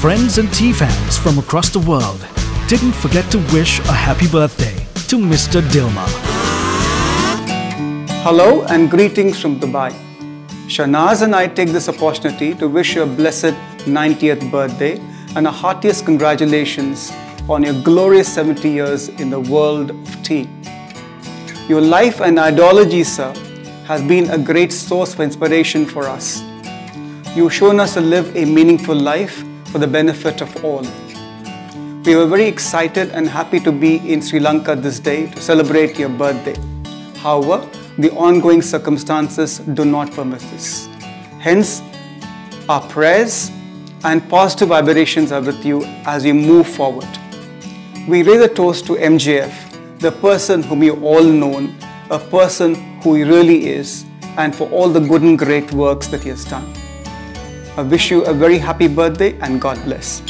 friends and tea fans from across the world didn't forget to wish a happy birthday to Mr. Dilmah. Hello and greetings from Dubai. Shanaz and I take this opportunity to wish you a blessed 90th birthday and a heartiest congratulations on your glorious 70 years in the world of tea. Your life and ideology, sir, has been a great source of inspiration for us. You've shown us to live a meaningful life for the benefit of all. We were very excited and happy to be in Sri Lanka this day to celebrate your birthday. However, the ongoing circumstances do not permit this. Hence, our prayers and positive vibrations are with you as you move forward. We raise a toast to MJF, the person whom you all known, a person who he really is, and for all the good and great works that he has done. I wish you a very happy birthday and God bless.